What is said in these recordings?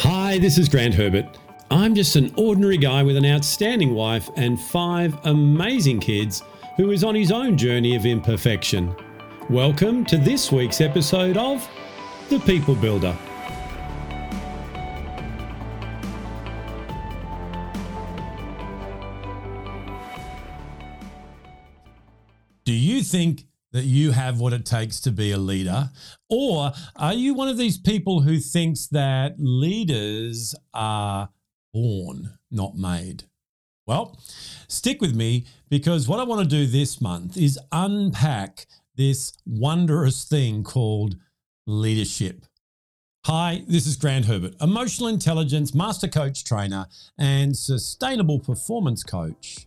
Hi, this is Grant Herbert. I'm just an ordinary guy with an outstanding wife and five amazing kids who is on his own journey of imperfection. Welcome to this week's episode of The People Builder. Do you think that you have what it takes to be a leader? Or are you one of these people who thinks that leaders are born, not made? Well, stick with me because what I want to do this month is unpack this wondrous thing called leadership. Hi, this is Grant Herbert, emotional intelligence master coach trainer and sustainable performance coach.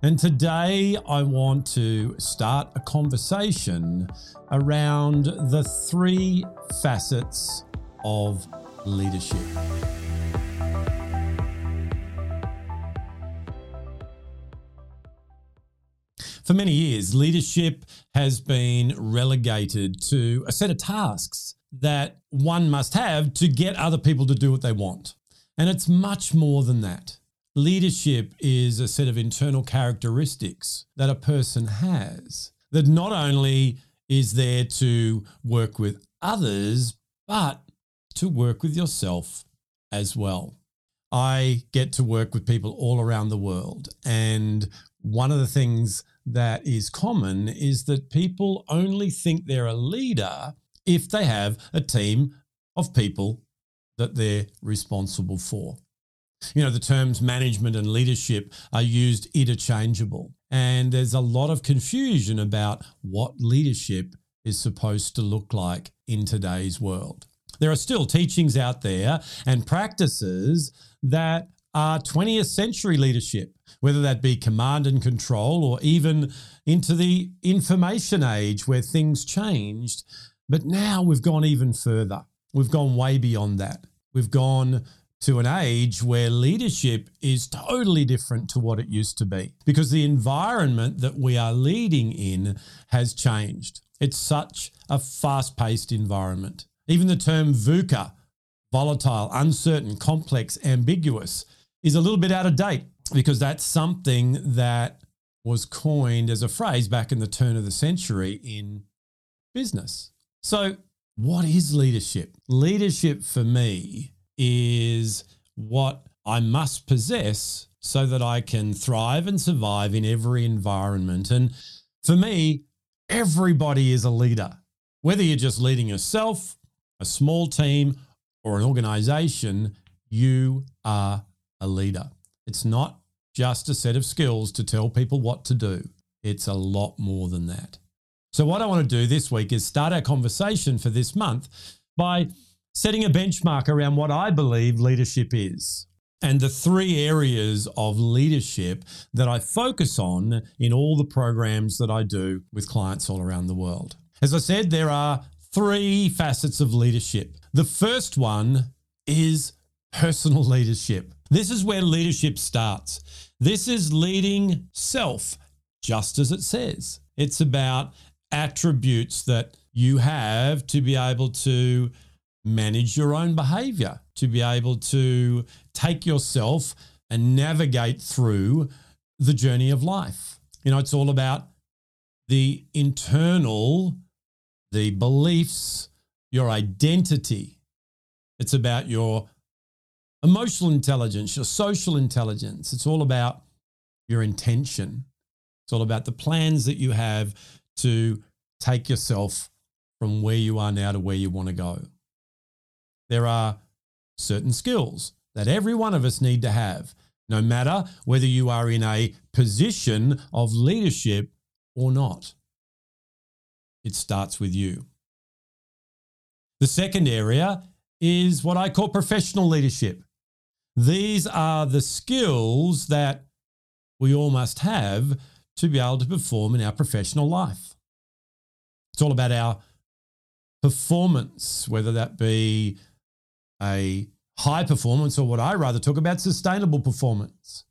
And today I want to start a conversation around the three facets of leadership. For many years, leadership has been relegated to a set of tasks that one must have to get other people to do what they want. And it's much more than that. Leadership is a set of internal characteristics that a person has that not only is there to work with others, but to work with yourself as well. I get to work with people all around the world. And one of the things that is common is that people only think they're a leader if they have a team of people that they're responsible for. You know, the terms management and leadership are used interchangeable. And there's a lot of confusion about what leadership is supposed to look like in today's world. There are still teachings out there and practices that are 20th century leadership, whether that be command and control or even into the information age where things changed. But now we've gone even further. We've gone way beyond that. We've gone to an age where leadership is totally different to what it used to be because the environment that we are leading in has changed. It's such a fast paced environment. Even the term VUCA, volatile, uncertain, complex, ambiguous, is a little bit out of date because that's something that was coined as a phrase back in the turn of the century in business. So, what is leadership? Leadership for me is what I must possess so that I can thrive and survive in every environment. And for me, everybody is a leader. Whether you're just leading yourself, a small team, or an organization, you are a leader. It's not just a set of skills to tell people what to do, it's a lot more than that. So, what I want to do this week is start our conversation for this month by setting a benchmark around what I believe leadership is. And the three areas of leadership that I focus on in all the programs that I do with clients all around the world. As I said, there are three facets of leadership. The first one is personal leadership. This is where leadership starts. This is leading self, just as it says. It's about attributes that you have to be able to manage your own behavior, to be able to take yourself and navigate through the journey of life. You know, it's all about the internal, the beliefs, your identity. It's about your emotional intelligence, your social intelligence. It's all about your intention. It's all about the plans that you have to take yourself from where you are now to where you want to go there are certain skills that every one of us need to have, no matter whether you are in a position of leadership or not. It starts with you. The second area is what I call professional leadership. These are the skills that we all must have to be able to perform in our professional life. It's all about our performance, whether that be a high performance, or what I rather talk about, sustainable performance.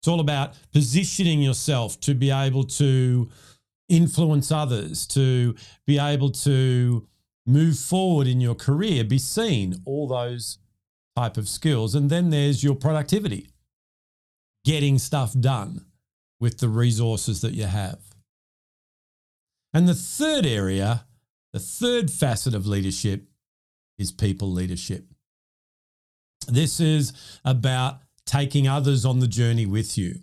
It's all about positioning yourself to be able to influence others, to be able to move forward in your career, be seen, all those type of skills. And then there's your productivity, getting stuff done with the resources that you have. And the third area, the third facet of leadership is people leadership. This is about taking others on the journey with you.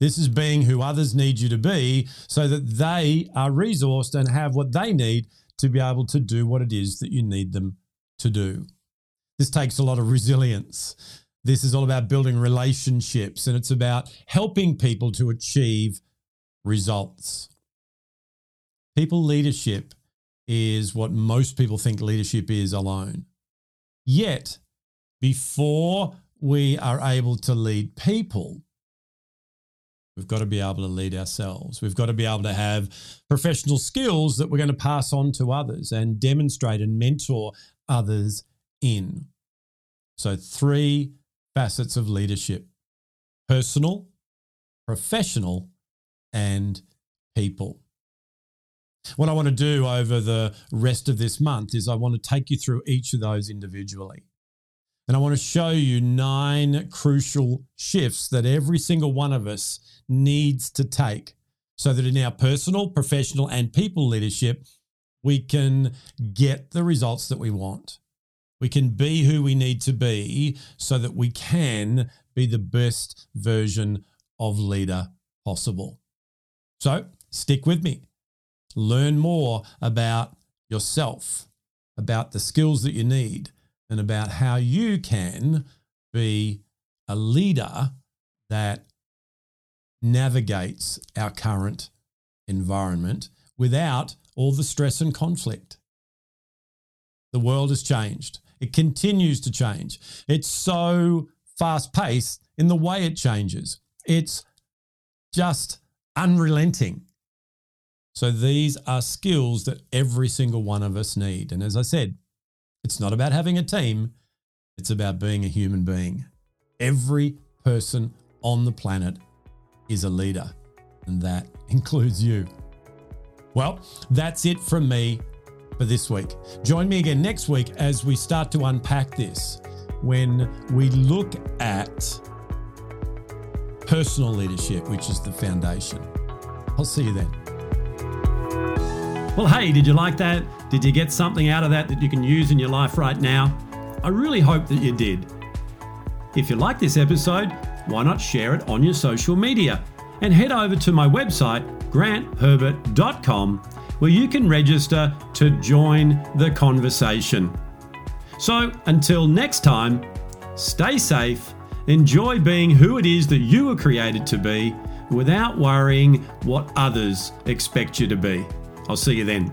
This is being who others need you to be so that they are resourced and have what they need to be able to do what it is that you need them to do. This takes a lot of resilience. This is all about building relationships and it's about helping people to achieve results. People leadership is what most people think leadership is alone. Yet, before we are able to lead people, we've got to be able to lead ourselves. We've got to be able to have professional skills that we're going to pass on to others and demonstrate and mentor others in. So, three facets of leadership personal, professional, and people. What I want to do over the rest of this month is I want to take you through each of those individually. And I want to show you nine crucial shifts that every single one of us needs to take so that in our personal, professional, and people leadership, we can get the results that we want. We can be who we need to be so that we can be the best version of leader possible. So stick with me. Learn more about yourself, about the skills that you need, and about how you can be a leader that navigates our current environment without all the stress and conflict. The world has changed. It continues to change. It's so fast paced in the way it changes. It's just unrelenting. So these are skills that every single one of us need. And as I said, it's not about having a team, it's about being a human being. Every person on the planet is a leader, and that includes you. Well, that's it from me for this week. Join me again next week as we start to unpack this when we look at personal leadership, which is the foundation. I'll see you then. Well, hey, did you like that? Did you get something out of that that you can use in your life right now? I really hope that you did. If you like this episode, why not share it on your social media? And head over to my website, grantherbert.com, where you can register to join the conversation. So until next time, stay safe, enjoy being who it is that you were created to be without worrying what others expect you to be. I'll see you then.